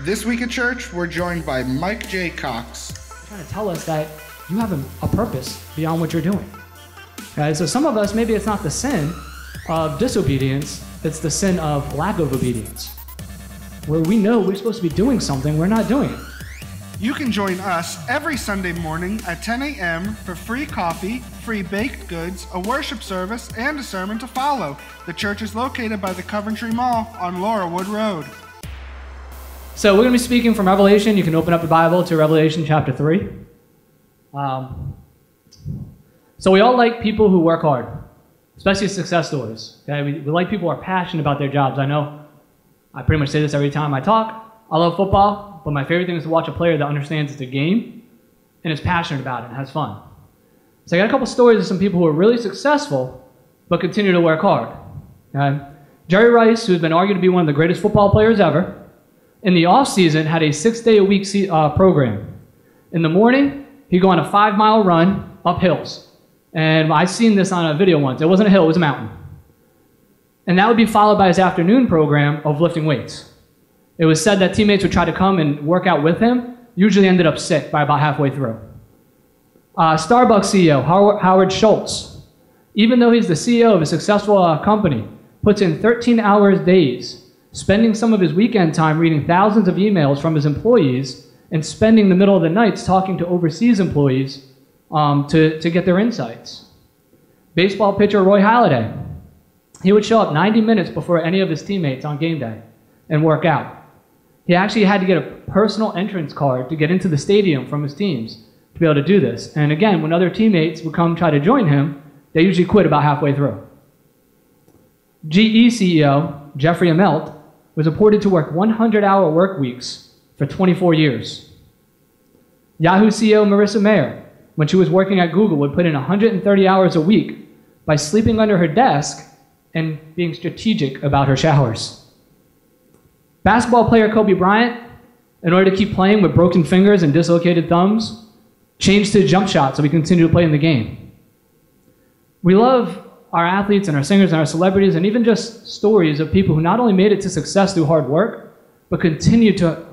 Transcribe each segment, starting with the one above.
This week at church, we're joined by Mike J. Cox. trying to tell us that you have a, a purpose beyond what you're doing. Right? so some of us, maybe it's not the sin of disobedience, it's the sin of lack of obedience. Where we know we're supposed to be doing something, we're not doing it. You can join us every Sunday morning at 10 a.m. for free coffee, free baked goods, a worship service, and a sermon to follow. The church is located by the Coventry Mall on Laurelwood Road. So we're going to be speaking from Revelation. You can open up the Bible to Revelation chapter 3. Um, so we all like people who work hard, especially success stories. Okay? We, we like people who are passionate about their jobs. I know I pretty much say this every time I talk. I love football, but my favorite thing is to watch a player that understands it's a game and is passionate about it and has fun. So I got a couple stories of some people who are really successful but continue to work hard. Okay? Jerry Rice, who's been argued to be one of the greatest football players ever, in the off season had a six day a week uh, program. In the morning, he'd go on a five mile run up hills. And I've seen this on a video once. It wasn't a hill, it was a mountain. And that would be followed by his afternoon program of lifting weights. It was said that teammates would try to come and work out with him, usually ended up sick by about halfway through. Uh, Starbucks CEO Howard Schultz, even though he's the CEO of a successful uh, company, puts in 13 hours days spending some of his weekend time reading thousands of emails from his employees and spending the middle of the nights talking to overseas employees um, to, to get their insights. Baseball pitcher Roy Halladay, he would show up 90 minutes before any of his teammates on game day and work out. He actually had to get a personal entrance card to get into the stadium from his teams to be able to do this. And again, when other teammates would come try to join him, they usually quit about halfway through. GE CEO Jeffrey Immelt was reported to work 100 hour work weeks for 24 years. Yahoo CEO Marissa Mayer, when she was working at Google, would put in 130 hours a week by sleeping under her desk and being strategic about her showers. Basketball player Kobe Bryant, in order to keep playing with broken fingers and dislocated thumbs, changed his jump shot so he continued to play in the game. We love our athletes and our singers and our celebrities, and even just stories of people who not only made it to success through hard work, but continued to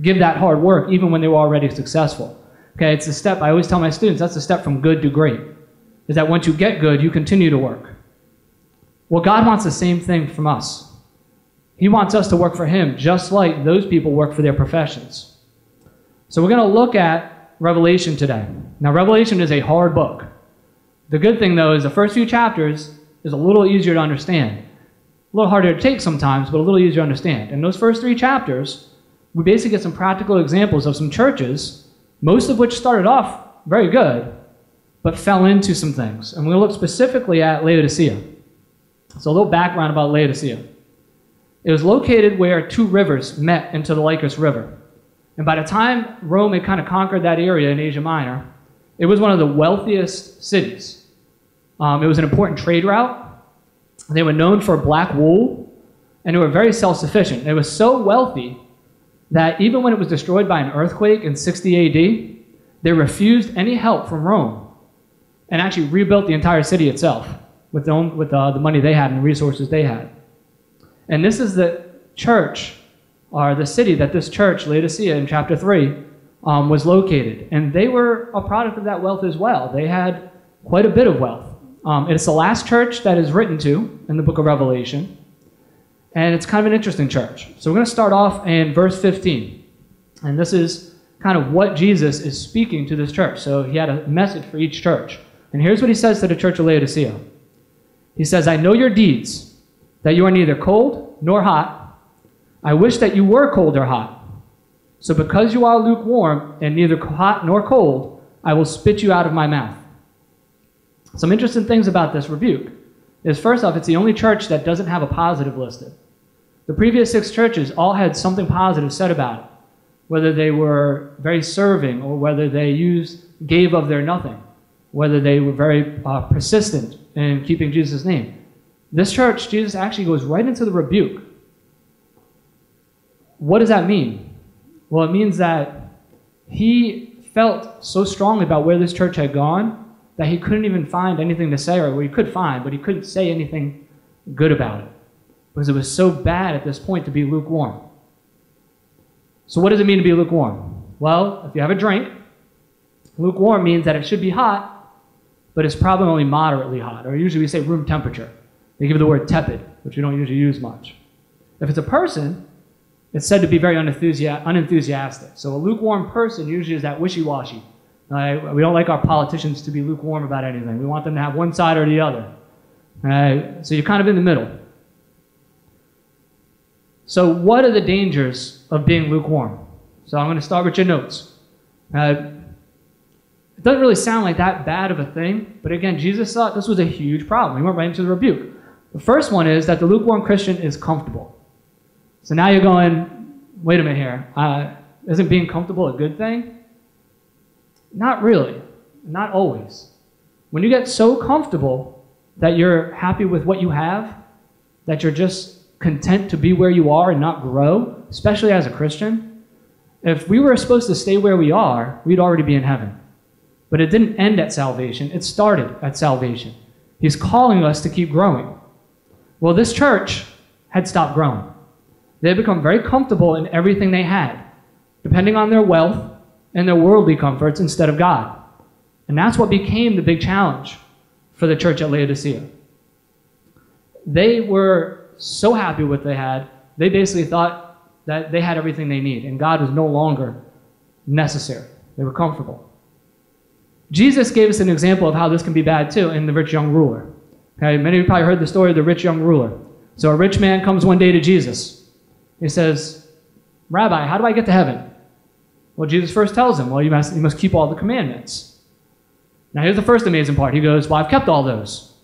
give that hard work even when they were already successful. Okay, it's a step, I always tell my students, that's a step from good to great. Is that once you get good, you continue to work. Well, God wants the same thing from us. He wants us to work for Him just like those people work for their professions. So we're going to look at Revelation today. Now, Revelation is a hard book. The good thing, though, is the first few chapters is a little easier to understand. A little harder to take sometimes, but a little easier to understand. In those first three chapters, we basically get some practical examples of some churches, most of which started off very good, but fell into some things. And we'll look specifically at Laodicea. So a little background about Laodicea. It was located where two rivers met into the Lycus River. And by the time Rome had kind of conquered that area in Asia Minor, it was one of the wealthiest cities. Um, it was an important trade route. They were known for black wool, and they were very self sufficient. They were so wealthy that even when it was destroyed by an earthquake in 60 AD, they refused any help from Rome and actually rebuilt the entire city itself with, the, with uh, the money they had and the resources they had. And this is the church, or the city that this church, Laodicea, in chapter 3, um, was located. And they were a product of that wealth as well. They had quite a bit of wealth. Um, it's the last church that is written to in the book of Revelation, and it's kind of an interesting church. So we're going to start off in verse 15. And this is kind of what Jesus is speaking to this church. So he had a message for each church. And here's what he says to the church of Laodicea He says, I know your deeds, that you are neither cold nor hot. I wish that you were cold or hot. So because you are lukewarm and neither hot nor cold, I will spit you out of my mouth. Some interesting things about this rebuke is first off, it's the only church that doesn't have a positive listed. The previous six churches all had something positive said about it, whether they were very serving or whether they used, gave of their nothing, whether they were very uh, persistent in keeping Jesus' name. This church, Jesus actually goes right into the rebuke. What does that mean? Well, it means that he felt so strongly about where this church had gone that he couldn't even find anything to say, or well, he could find, but he couldn't say anything good about it because it was so bad at this point to be lukewarm. So, what does it mean to be lukewarm? Well, if you have a drink, lukewarm means that it should be hot, but it's probably only moderately hot, or usually we say room temperature. They give the word tepid, which we don't usually use much. If it's a person, it's said to be very unenthusiastic. So, a lukewarm person usually is that wishy washy. We don't like our politicians to be lukewarm about anything. We want them to have one side or the other. Uh, so, you're kind of in the middle. So, what are the dangers of being lukewarm? So, I'm going to start with your notes. Uh, it doesn't really sound like that bad of a thing, but again, Jesus thought this was a huge problem. He went right into the rebuke. The first one is that the lukewarm Christian is comfortable. So now you're going, wait a minute here. Uh, isn't being comfortable a good thing? Not really. Not always. When you get so comfortable that you're happy with what you have, that you're just content to be where you are and not grow, especially as a Christian, if we were supposed to stay where we are, we'd already be in heaven. But it didn't end at salvation, it started at salvation. He's calling us to keep growing. Well, this church had stopped growing. They had become very comfortable in everything they had, depending on their wealth and their worldly comforts instead of God. And that's what became the big challenge for the church at Laodicea. They were so happy with what they had, they basically thought that they had everything they need, and God was no longer necessary. They were comfortable. Jesus gave us an example of how this can be bad too in the rich young ruler. Okay, many of you probably heard the story of the rich young ruler. So a rich man comes one day to Jesus. He says, Rabbi, how do I get to heaven? Well, Jesus first tells him, Well, you must, you must keep all the commandments. Now, here's the first amazing part. He goes, Well, I've kept all those.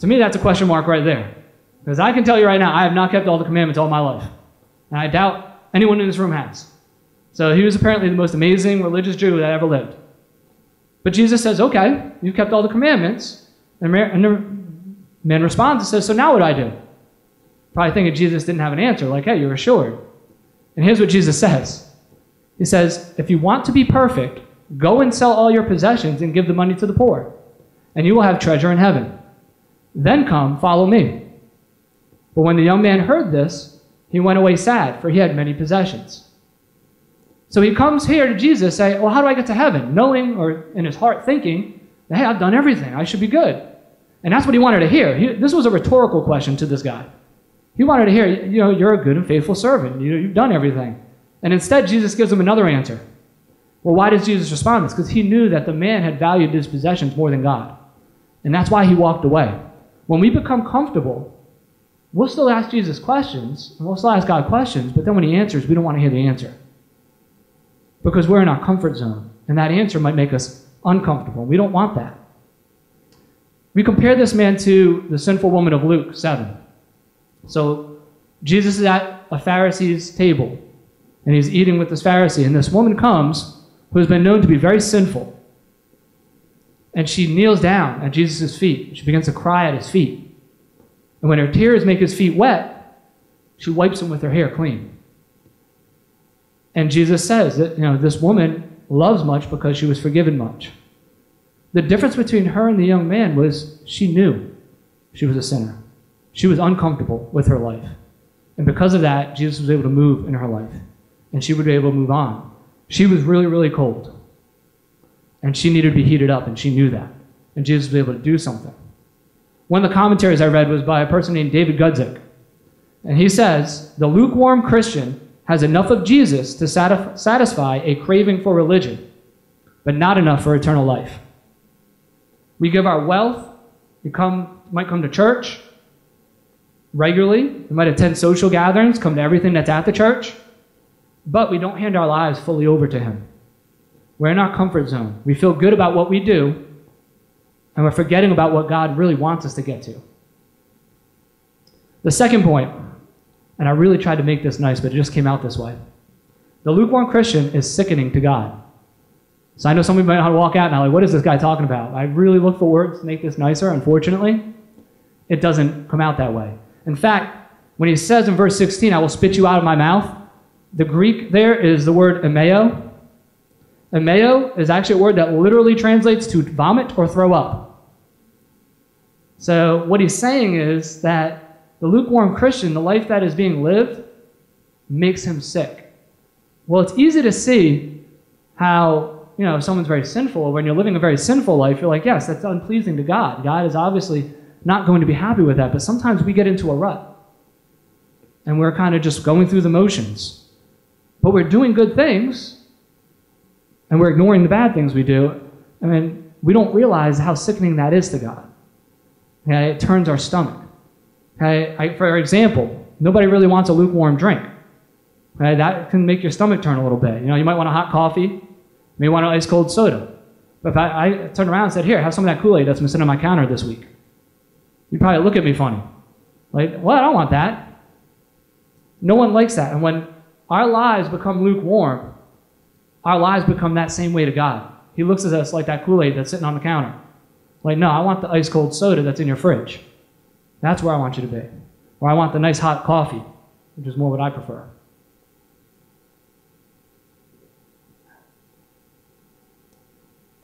To me, that's a question mark right there. Because I can tell you right now, I have not kept all the commandments all my life. And I doubt anyone in this room has. So he was apparently the most amazing religious Jew that ever lived. But Jesus says, Okay, you've kept all the commandments. And the man responds and says, So now what do I do? Probably thinking Jesus didn't have an answer, like, Hey, you're assured. And here's what Jesus says He says, If you want to be perfect, go and sell all your possessions and give the money to the poor, and you will have treasure in heaven. Then come, follow me. But when the young man heard this, he went away sad, for he had many possessions. So he comes here to Jesus, say, Well, how do I get to heaven? Knowing, or in his heart thinking, Hey, I've done everything. I should be good. And that's what he wanted to hear. He, this was a rhetorical question to this guy. He wanted to hear, you know, you're a good and faithful servant. You, you've done everything. And instead, Jesus gives him another answer. Well, why does Jesus respond this? Because he knew that the man had valued his possessions more than God. And that's why he walked away. When we become comfortable, we'll still ask Jesus questions, and we'll still ask God questions, but then when he answers, we don't want to hear the answer. Because we're in our comfort zone. And that answer might make us uncomfortable. We don't want that. We compare this man to the sinful woman of Luke 7. So Jesus is at a Pharisee's table, and he's eating with this Pharisee, and this woman comes who has been known to be very sinful. And she kneels down at Jesus' feet. She begins to cry at his feet. And when her tears make his feet wet, she wipes them with her hair clean. And Jesus says that you know this woman loves much because she was forgiven much. The difference between her and the young man was she knew she was a sinner. She was uncomfortable with her life. And because of that, Jesus was able to move in her life. And she would be able to move on. She was really, really cold. And she needed to be heated up, and she knew that. And Jesus was able to do something. One of the commentaries I read was by a person named David Guzik. And he says the lukewarm Christian has enough of Jesus to satisfy a craving for religion, but not enough for eternal life. We give our wealth. We come, might come to church regularly. We might attend social gatherings, come to everything that's at the church. But we don't hand our lives fully over to Him. We're in our comfort zone. We feel good about what we do, and we're forgetting about what God really wants us to get to. The second point, and I really tried to make this nice, but it just came out this way. The lukewarm Christian is sickening to God. So I know some of you might to walk out now, like, what is this guy talking about? I really look for words to make this nicer. Unfortunately, it doesn't come out that way. In fact, when he says in verse 16, I will spit you out of my mouth, the Greek there is the word emeo. Emeo is actually a word that literally translates to vomit or throw up. So what he's saying is that the lukewarm Christian, the life that is being lived, makes him sick. Well, it's easy to see how, you know, if someone's very sinful, when you're living a very sinful life, you're like, yes, that's unpleasing to God. God is obviously not going to be happy with that. But sometimes we get into a rut. And we're kind of just going through the motions. But we're doing good things, and we're ignoring the bad things we do. I mean, we don't realize how sickening that is to God. Okay? It turns our stomach. Okay? I, for example, nobody really wants a lukewarm drink. Okay? That can make your stomach turn a little bit. You know, you might want a hot coffee, you may want an ice cold soda. But if I, I turned around and said, Here, have some of that Kool Aid that's been sitting on my counter this week, you'd probably look at me funny. Like, well, I don't want that. No one likes that. And when our lives become lukewarm, our lives become that same way to God. He looks at us like that Kool Aid that's sitting on the counter. Like, no, I want the ice cold soda that's in your fridge. That's where I want you to be. Or I want the nice hot coffee, which is more what I prefer.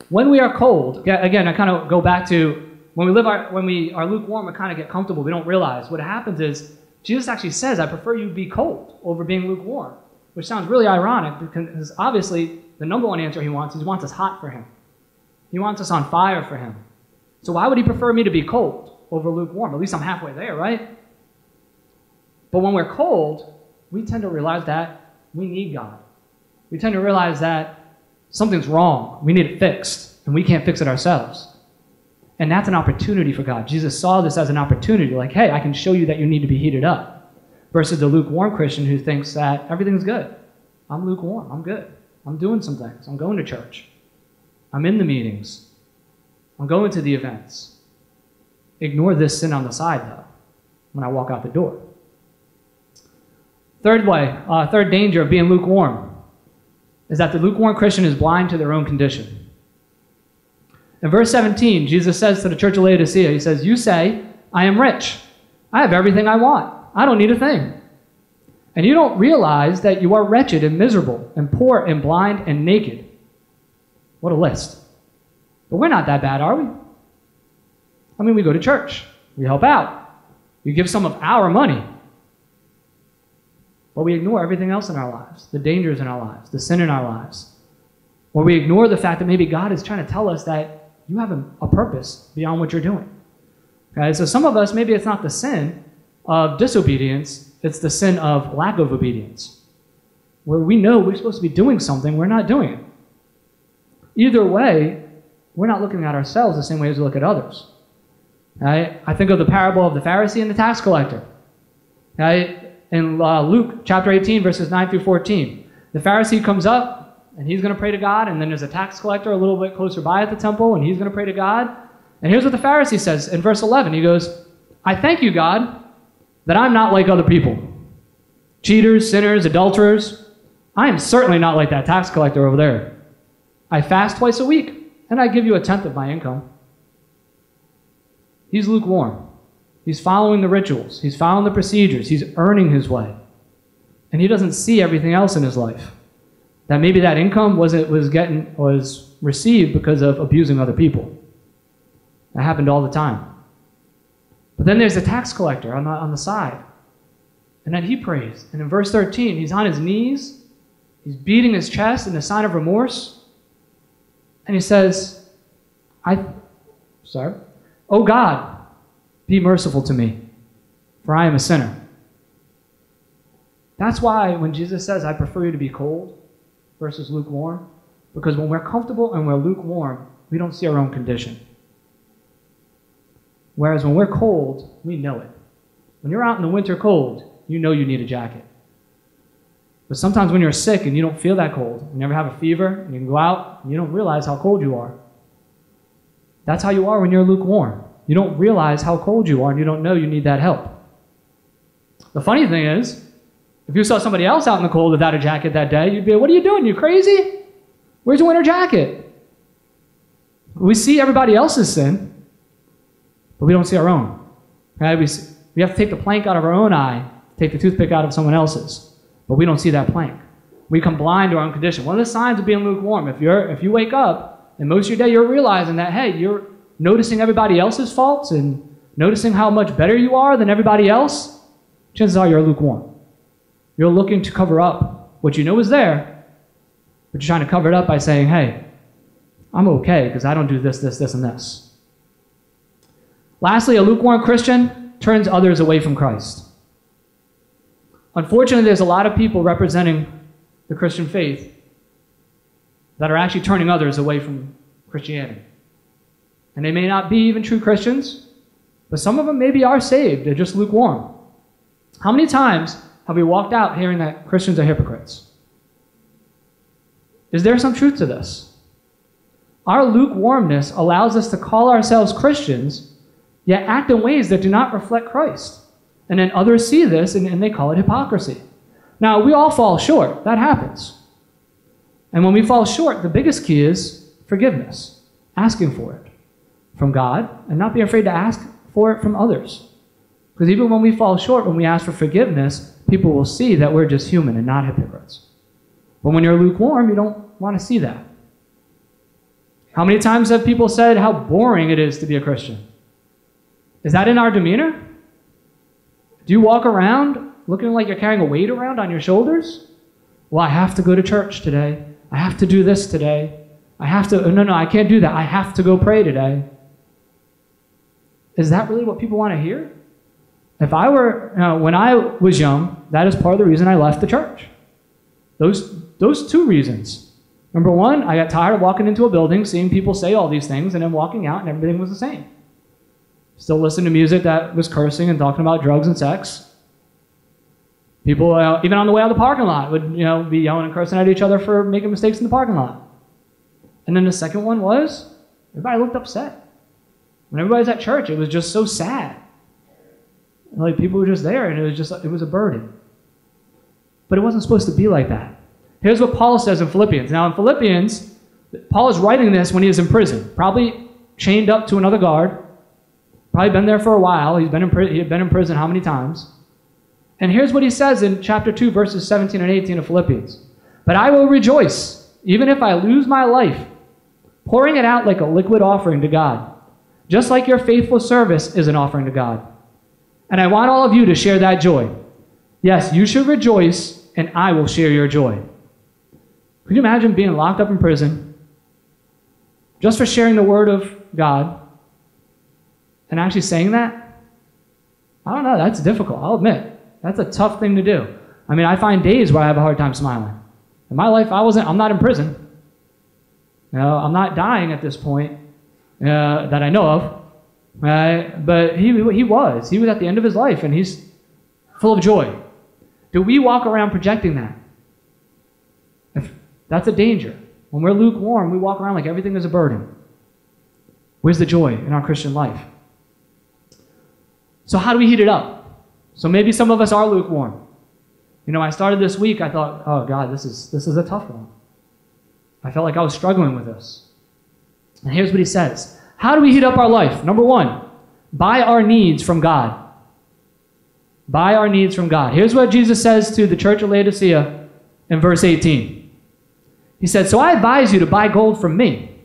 When we are cold, again, I kind of go back to when we live our, when we are lukewarm, we kind of get comfortable. We don't realize what happens is Jesus actually says, "I prefer you be cold over being lukewarm," which sounds really ironic because obviously the number one answer he wants is he wants us hot for him. He wants us on fire for him. So why would he prefer me to be cold over lukewarm? At least I'm halfway there, right? But when we're cold, we tend to realize that we need God. We tend to realize that something's wrong. We need it fixed, and we can't fix it ourselves. And that's an opportunity for God. Jesus saw this as an opportunity, like, hey, I can show you that you need to be heated up. Versus the lukewarm Christian who thinks that everything's good. I'm lukewarm. I'm good. I'm doing some things. I'm going to church. I'm in the meetings. I'm going to the events. Ignore this sin on the side, though, when I walk out the door. Third way, uh, third danger of being lukewarm is that the lukewarm Christian is blind to their own condition. In verse 17, Jesus says to the church of Laodicea, He says, You say, I am rich. I have everything I want. I don't need a thing. And you don't realize that you are wretched and miserable and poor and blind and naked. What a list. But we're not that bad, are we? I mean, we go to church, we help out, we give some of our money. But we ignore everything else in our lives the dangers in our lives, the sin in our lives. Or we ignore the fact that maybe God is trying to tell us that you have a, a purpose beyond what you're doing. Okay, so some of us, maybe it's not the sin of disobedience, it's the sin of lack of obedience. Where we know we're supposed to be doing something, we're not doing it. Either way, we're not looking at ourselves the same way as we look at others. I think of the parable of the Pharisee and the tax collector. Right? In uh, Luke chapter 18, verses 9 through 14. The Pharisee comes up and he's going to pray to God, and then there's a tax collector a little bit closer by at the temple, and he's going to pray to God. And here's what the Pharisee says in verse 11 He goes, I thank you, God, that I'm not like other people cheaters, sinners, adulterers. I am certainly not like that tax collector over there. I fast twice a week, and I give you a tenth of my income. He's lukewarm. He's following the rituals, he's following the procedures, he's earning his way. And he doesn't see everything else in his life. That maybe that income was it was getting was received because of abusing other people. That happened all the time. But then there's a tax collector on the, on the side. And then he prays. And in verse 13, he's on his knees, he's beating his chest in a sign of remorse. And he says, I, sorry, Oh God, be merciful to me, for I am a sinner. That's why when Jesus says, I prefer you to be cold versus lukewarm, because when we're comfortable and we're lukewarm, we don't see our own condition. Whereas when we're cold, we know it. When you're out in the winter cold, you know you need a jacket. But sometimes when you're sick and you don't feel that cold, you never have a fever, and you can go out and you don't realize how cold you are. That's how you are when you're lukewarm. You don't realize how cold you are and you don't know you need that help. The funny thing is, if you saw somebody else out in the cold without a jacket that day, you'd be, What are you doing? You crazy? Where's your winter jacket? We see everybody else's sin, but we don't see our own. Right? We, see, we have to take the plank out of our own eye, take the toothpick out of someone else's, but we don't see that plank. We become blind to our own condition. One of the signs of being lukewarm, if, you're, if you wake up and most of your day, you're realizing that, hey, you're noticing everybody else's faults and noticing how much better you are than everybody else. Chances are you're lukewarm. You're looking to cover up what you know is there, But you're trying to cover it up by saying, hey, I'm okay because I don't do this, this, this, and this. Lastly, a lukewarm Christian turns others away from Christ. Unfortunately, there's a lot of people representing the Christian faith that are actually turning others away from Christianity. And they may not be even true Christians, but some of them maybe are saved. They're just lukewarm. How many times have we walked out hearing that Christians are hypocrites? Is there some truth to this? Our lukewarmness allows us to call ourselves Christians, yet act in ways that do not reflect Christ. And then others see this and, and they call it hypocrisy. Now, we all fall short. That happens. And when we fall short, the biggest key is forgiveness, asking for it from God, and not be afraid to ask for it from others. Because even when we fall short, when we ask for forgiveness, people will see that we're just human and not hypocrites. But when you're lukewarm, you don't want to see that. How many times have people said how boring it is to be a Christian? Is that in our demeanor? Do you walk around looking like you're carrying a weight around on your shoulders? Well, I have to go to church today. I have to do this today. I have to, oh, no, no, I can't do that. I have to go pray today. Is that really what people want to hear? If I were, you know, when I was young, that is part of the reason I left the church. Those, those two reasons. Number one, I got tired of walking into a building, seeing people say all these things, and then walking out and everything was the same. Still listen to music that was cursing and talking about drugs and sex. People, uh, even on the way out of the parking lot, would you know be yelling and cursing at each other for making mistakes in the parking lot. And then the second one was everybody looked upset. When everybody's at church, it was just so sad. Like people were just there, and it was just it was a burden. But it wasn't supposed to be like that. Here's what Paul says in Philippians. Now in Philippians, Paul is writing this when he is in prison, probably chained up to another guard Probably been there for a while. He's been in, he had been in prison how many times? And here's what he says in chapter 2, verses 17 and 18 of Philippians But I will rejoice, even if I lose my life, pouring it out like a liquid offering to God, just like your faithful service is an offering to God. And I want all of you to share that joy. Yes, you should rejoice, and I will share your joy. Could you imagine being locked up in prison just for sharing the word of God? and actually saying that, I don't know, that's difficult. I'll admit. That's a tough thing to do. I mean, I find days where I have a hard time smiling. In my life, I wasn't, I'm not in prison. You know, I'm not dying at this point uh, that I know of. Right? But he, he was. He was at the end of his life, and he's full of joy. Do we walk around projecting that? That's a danger. When we're lukewarm, we walk around like everything is a burden. Where's the joy in our Christian life? So, how do we heat it up? So, maybe some of us are lukewarm. You know, I started this week, I thought, oh, God, this is, this is a tough one. I felt like I was struggling with this. And here's what he says How do we heat up our life? Number one, buy our needs from God. Buy our needs from God. Here's what Jesus says to the church of Laodicea in verse 18. He said, So I advise you to buy gold from me,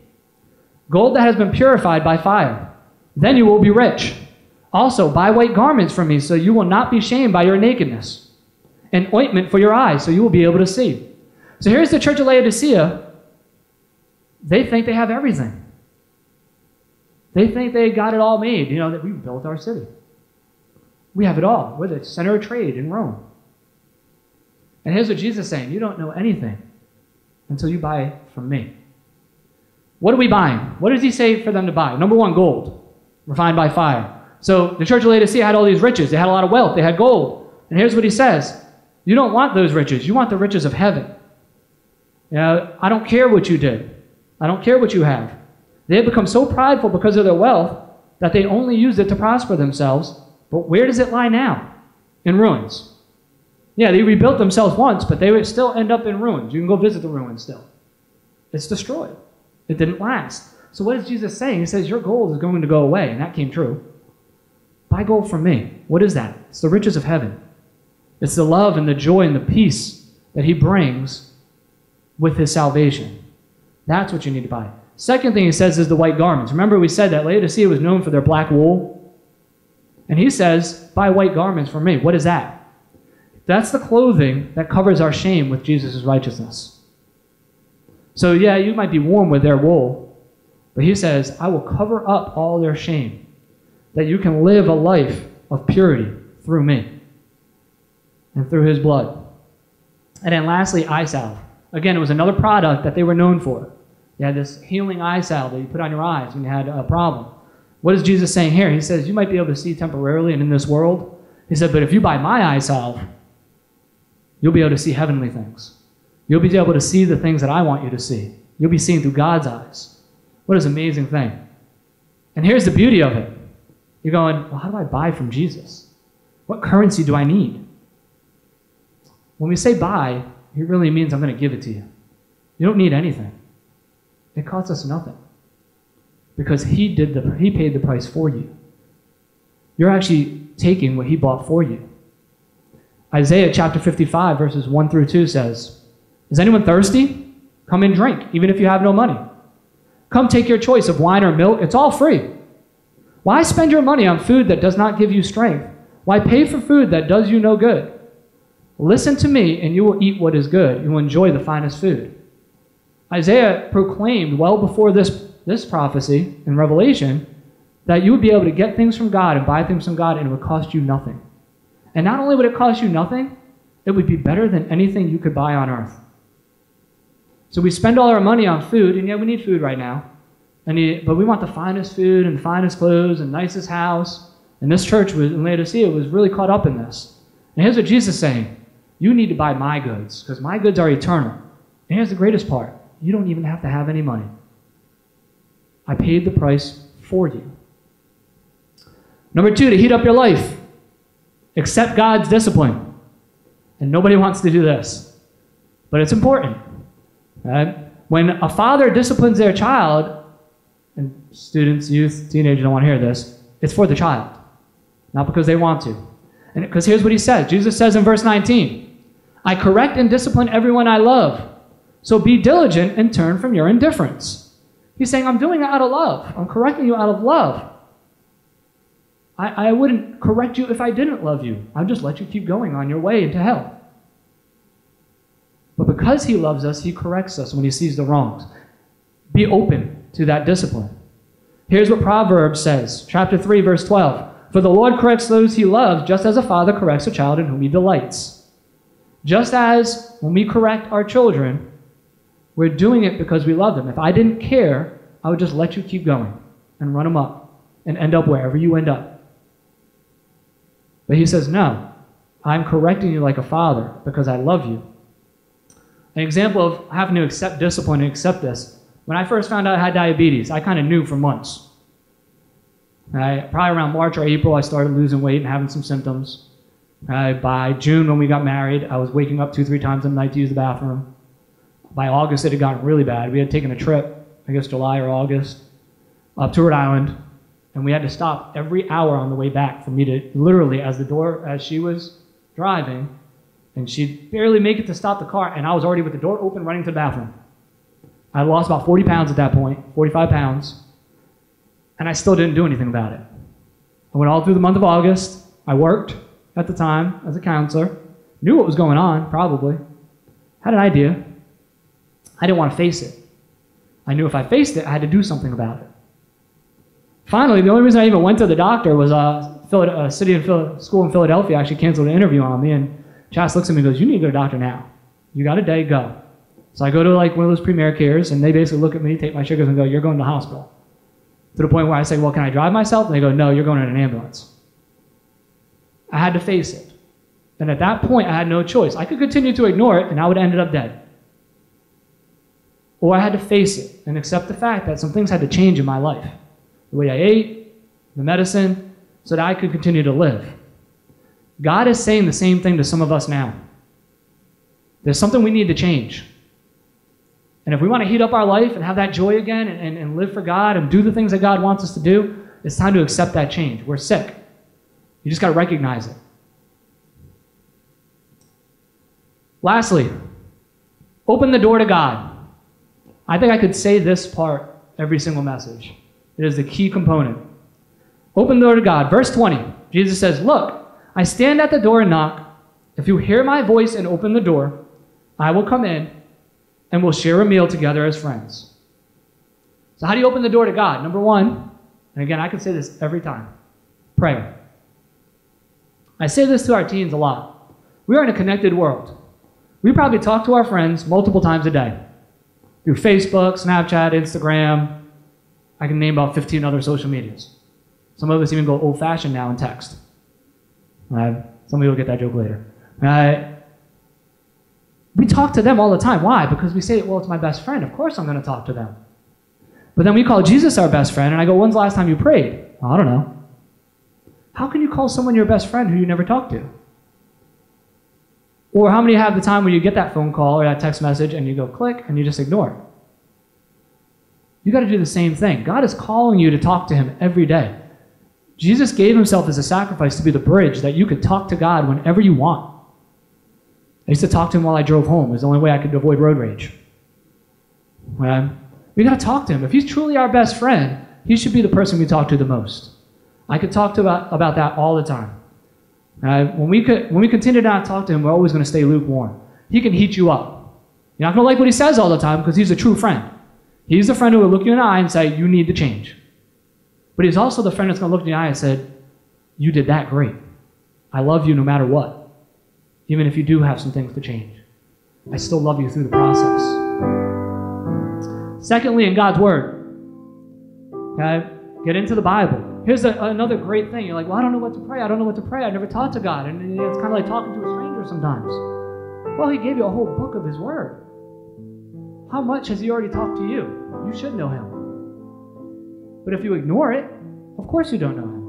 gold that has been purified by fire. Then you will be rich. Also, buy white garments from me, so you will not be shamed by your nakedness, and ointment for your eyes, so you will be able to see. So here's the church of Laodicea. They think they have everything. They think they got it all made, you know, that we built our city. We have it all. We're the center of trade in Rome. And here's what Jesus is saying you don't know anything until you buy from me. What are we buying? What does he say for them to buy? Number one, gold, refined by fire. So the church of Laodicea had all these riches. They had a lot of wealth. They had gold. And here's what he says You don't want those riches. You want the riches of heaven. You know, I don't care what you did, I don't care what you have. They have become so prideful because of their wealth that they only use it to prosper themselves. But where does it lie now? In ruins. Yeah, they rebuilt themselves once, but they would still end up in ruins. You can go visit the ruins still. It's destroyed. It didn't last. So what is Jesus saying? He says, Your gold is going to go away. And that came true. Buy gold from me. What is that? It's the riches of heaven. It's the love and the joy and the peace that he brings with his salvation. That's what you need to buy. Second thing he says is the white garments. Remember, we said that Laodicea was known for their black wool. And he says, buy white garments for me. What is that? That's the clothing that covers our shame with Jesus' righteousness. So, yeah, you might be warm with their wool, but he says, I will cover up all their shame, that you can live a life of purity through me and through his blood. And then lastly, eye salve. Again, it was another product that they were known for. You had this healing eye salve that you put on your eyes when you had a problem. What is Jesus saying here? He says, You might be able to see temporarily and in this world. He said, But if you buy my eye salve, you'll be able to see heavenly things. You'll be able to see the things that I want you to see. You'll be seeing through God's eyes. What an amazing thing. And here's the beauty of it. You're going, Well, how do I buy from Jesus? What currency do I need? When we say buy, it really means I'm going to give it to you. You don't need anything. It costs us nothing. Because he did the he paid the price for you. You're actually taking what he bought for you. Isaiah chapter 55 verses 1 through 2 says, "Is anyone thirsty? Come and drink, even if you have no money. Come take your choice of wine or milk, it's all free. Why spend your money on food that does not give you strength? Why pay for food that does you no good? Listen to me, and you will eat what is good. You will enjoy the finest food. Isaiah proclaimed well before this, this prophecy in Revelation that you would be able to get things from God and buy things from God, and it would cost you nothing. And not only would it cost you nothing, it would be better than anything you could buy on earth. So we spend all our money on food, and yeah, we need food right now. And but we want the finest food and the finest clothes and nicest house. And this church was, in Laodicea was really caught up in this. And here's what Jesus is saying You need to buy my goods, because my goods are eternal. And here's the greatest part you don't even have to have any money. I paid the price for you. Number two, to heat up your life, accept God's discipline. And nobody wants to do this, but it's important. Right? When a father disciplines their child, and students, youth, teenagers don't want to hear this, it's for the child, not because they want to. And because here's what he says Jesus says in verse 19, I correct and discipline everyone I love. So be diligent and turn from your indifference. He's saying, I'm doing it out of love. I'm correcting you out of love. I, I wouldn't correct you if I didn't love you. I'd just let you keep going on your way into hell. But because he loves us, he corrects us when he sees the wrongs. Be open to that discipline. Here's what Proverbs says, chapter 3, verse 12. For the Lord corrects those he loves, just as a father corrects a child in whom he delights. Just as when we correct our children, we're doing it because we love them. If I didn't care, I would just let you keep going and run them up and end up wherever you end up. But he says, No, I'm correcting you like a father because I love you. An example of having to accept discipline and accept this. When I first found out I had diabetes, I kind of knew for months. I, probably around March or April, I started losing weight and having some symptoms. by June, when we got married, I was waking up two, three times a night to use the bathroom. By August, it had gotten really bad. We had taken a trip, I guess July or August, up to Rhode Island, and we had to stop every hour on the way back for me to literally, as the door, as she was driving, and she'd barely make it to stop the car, and I was already with the door open running to the bathroom. I lost about 40 pounds at that point, 45 pounds, and I still didn't do anything about it. I went all through the month of August. I worked at the time as a counselor, knew what was going on, probably, had an idea. I didn't want to face it. I knew if I faced it, I had to do something about it. Finally, the only reason I even went to the doctor was uh, a city and school in Philadelphia actually canceled an interview on me, and Chas looks at me and goes, "You need to go to the doctor now. You got a day, go." So I go to like one of those Premier cares, and they basically look at me, take my sugars, and go, "You're going to the hospital." To the point where I say, "Well, can I drive myself?" And they go, "No, you're going in an ambulance." I had to face it, and at that point, I had no choice. I could continue to ignore it, and I would ended up dead. Or I had to face it and accept the fact that some things had to change in my life the way I ate, the medicine, so that I could continue to live. God is saying the same thing to some of us now. There's something we need to change. And if we want to heat up our life and have that joy again and, and, and live for God and do the things that God wants us to do, it's time to accept that change. We're sick. You just got to recognize it. Lastly, open the door to God. I think I could say this part every single message. It is the key component. Open the door to God. Verse 20, Jesus says, Look, I stand at the door and knock. If you hear my voice and open the door, I will come in and we'll share a meal together as friends. So, how do you open the door to God? Number one, and again, I can say this every time prayer. I say this to our teens a lot. We are in a connected world. We probably talk to our friends multiple times a day through Facebook, Snapchat, Instagram. I can name about 15 other social medias. Some of us even go old fashioned now and text. Right? Some of you will get that joke later. We talk to them all the time. Why? Because we say, well, it's my best friend. Of course I'm going to talk to them. But then we call Jesus our best friend, and I go, when's the last time you prayed? I don't know. How can you call someone your best friend who you never talked to? Or how many have the time where you get that phone call or that text message and you go click and you just ignore? You got to do the same thing. God is calling you to talk to Him every day. Jesus gave Himself as a sacrifice to be the bridge that you could talk to God whenever you want. I used to talk to Him while I drove home. It was the only way I could avoid road rage. Right? We got to talk to Him. If He's truly our best friend, He should be the person we talk to the most. I could talk to about, about that all the time. Uh, when, we when we continue to not talk to him, we're always going to stay lukewarm. He can heat you up. You're not going to like what he says all the time because he's a true friend. He's the friend who will look you in the eye and say, You need to change. But he's also the friend that's going to look in the eye and say, You did that great. I love you no matter what. Even if you do have some things to change, I still love you through the process. Secondly, in God's Word, okay, get into the Bible. Here's a, another great thing. You're like, well, I don't know what to pray. I don't know what to pray. I never talked to God. And it's kind of like talking to a stranger sometimes. Well, He gave you a whole book of His Word. How much has He already talked to you? You should know Him. But if you ignore it, of course you don't know Him.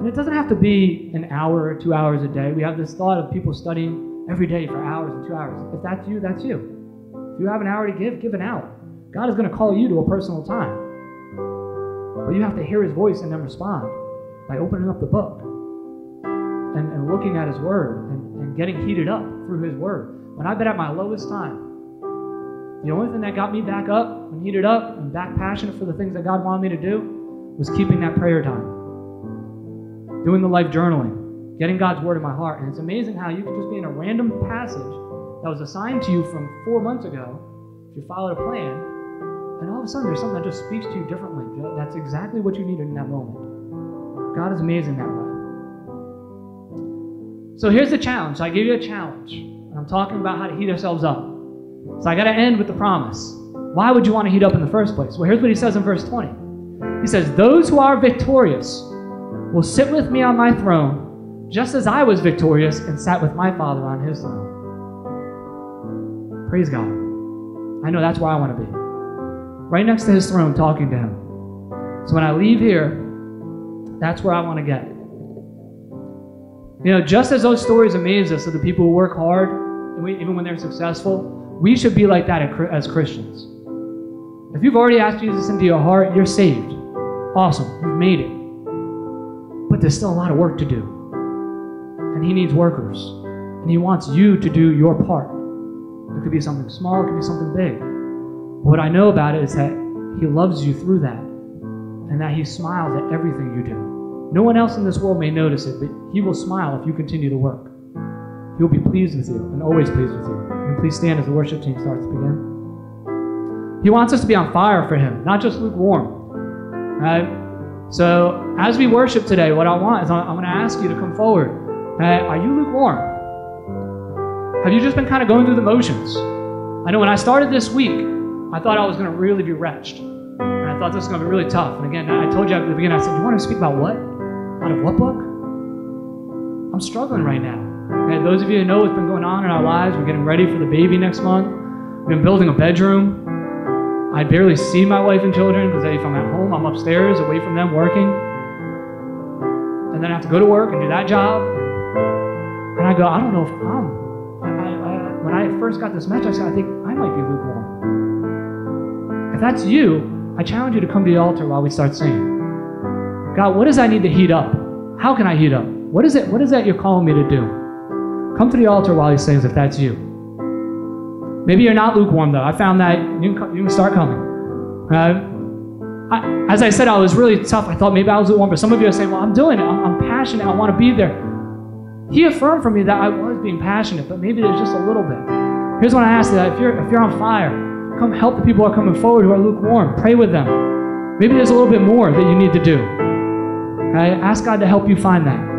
And it doesn't have to be an hour or two hours a day. We have this thought of people studying every day for hours and two hours. If that's you, that's you. If you have an hour to give, give an hour. God is going to call you to a personal time. But you have to hear his voice and then respond by opening up the book and, and looking at his word and, and getting heated up through his word. When I've been at my lowest time, the only thing that got me back up and heated up and back passionate for the things that God wanted me to do was keeping that prayer time, doing the life journaling, getting God's word in my heart. And it's amazing how you can just be in a random passage that was assigned to you from four months ago, if you followed a plan, and all of a sudden, there's something that just speaks to you differently. That's exactly what you needed in that moment. God is amazing that way. So here's the challenge. I give you a challenge. I'm talking about how to heat ourselves up. So I got to end with the promise. Why would you want to heat up in the first place? Well, here's what he says in verse 20. He says, Those who are victorious will sit with me on my throne, just as I was victorious and sat with my Father on his throne. Praise God. I know that's where I want to be right next to his throne talking to him. So when I leave here, that's where I want to get. You know, just as those stories amaze us of the people who work hard, and we, even when they're successful, we should be like that as Christians. If you've already asked Jesus into your heart, you're saved. Awesome, you've made it. But there's still a lot of work to do. And He needs workers. And He wants you to do your part. It could be something small, it could be something big. What I know about it is that He loves you through that and that He smiles at everything you do. No one else in this world may notice it, but He will smile if you continue to work. He'll be pleased with you and always pleased with you. And please stand as the worship team starts to begin. He wants us to be on fire for Him, not just lukewarm. Right? So, as we worship today, what I want is I'm going to ask you to come forward. Right? Are you lukewarm? Have you just been kind of going through the motions? I know when I started this week, I thought I was going to really be wretched. And I thought this was going to be really tough. And again, I told you at the beginning, I said, You want to speak about what? Out of what book? I'm struggling right now. Okay, those of you who know what's been going on in our lives, we're getting ready for the baby next month. We've been building a bedroom. I barely see my wife and children because if I'm at home, I'm upstairs away from them working. And then I have to go to work and do that job. And I go, I don't know if I'm. I, I, when I first got this message, I said, I think I might be lukewarm. If that's you, I challenge you to come to the altar while we start singing. God, what does I need to heat up? How can I heat up? What is it? What is that you're calling me to do? Come to the altar while he sings if that's you. Maybe you're not lukewarm though. I found that you can, you can start coming. Uh, I, as I said, I was really tough. I thought maybe I was lukewarm, but some of you are saying, "Well, I'm doing it. I'm, I'm passionate. I want to be there." He affirmed for me that I was being passionate, but maybe there's just a little bit. Here's what I ask that if you're if you're on fire, come help the people who are coming forward who are lukewarm. Pray with them. Maybe there's a little bit more that you need to do. Okay? Ask God to help you find that.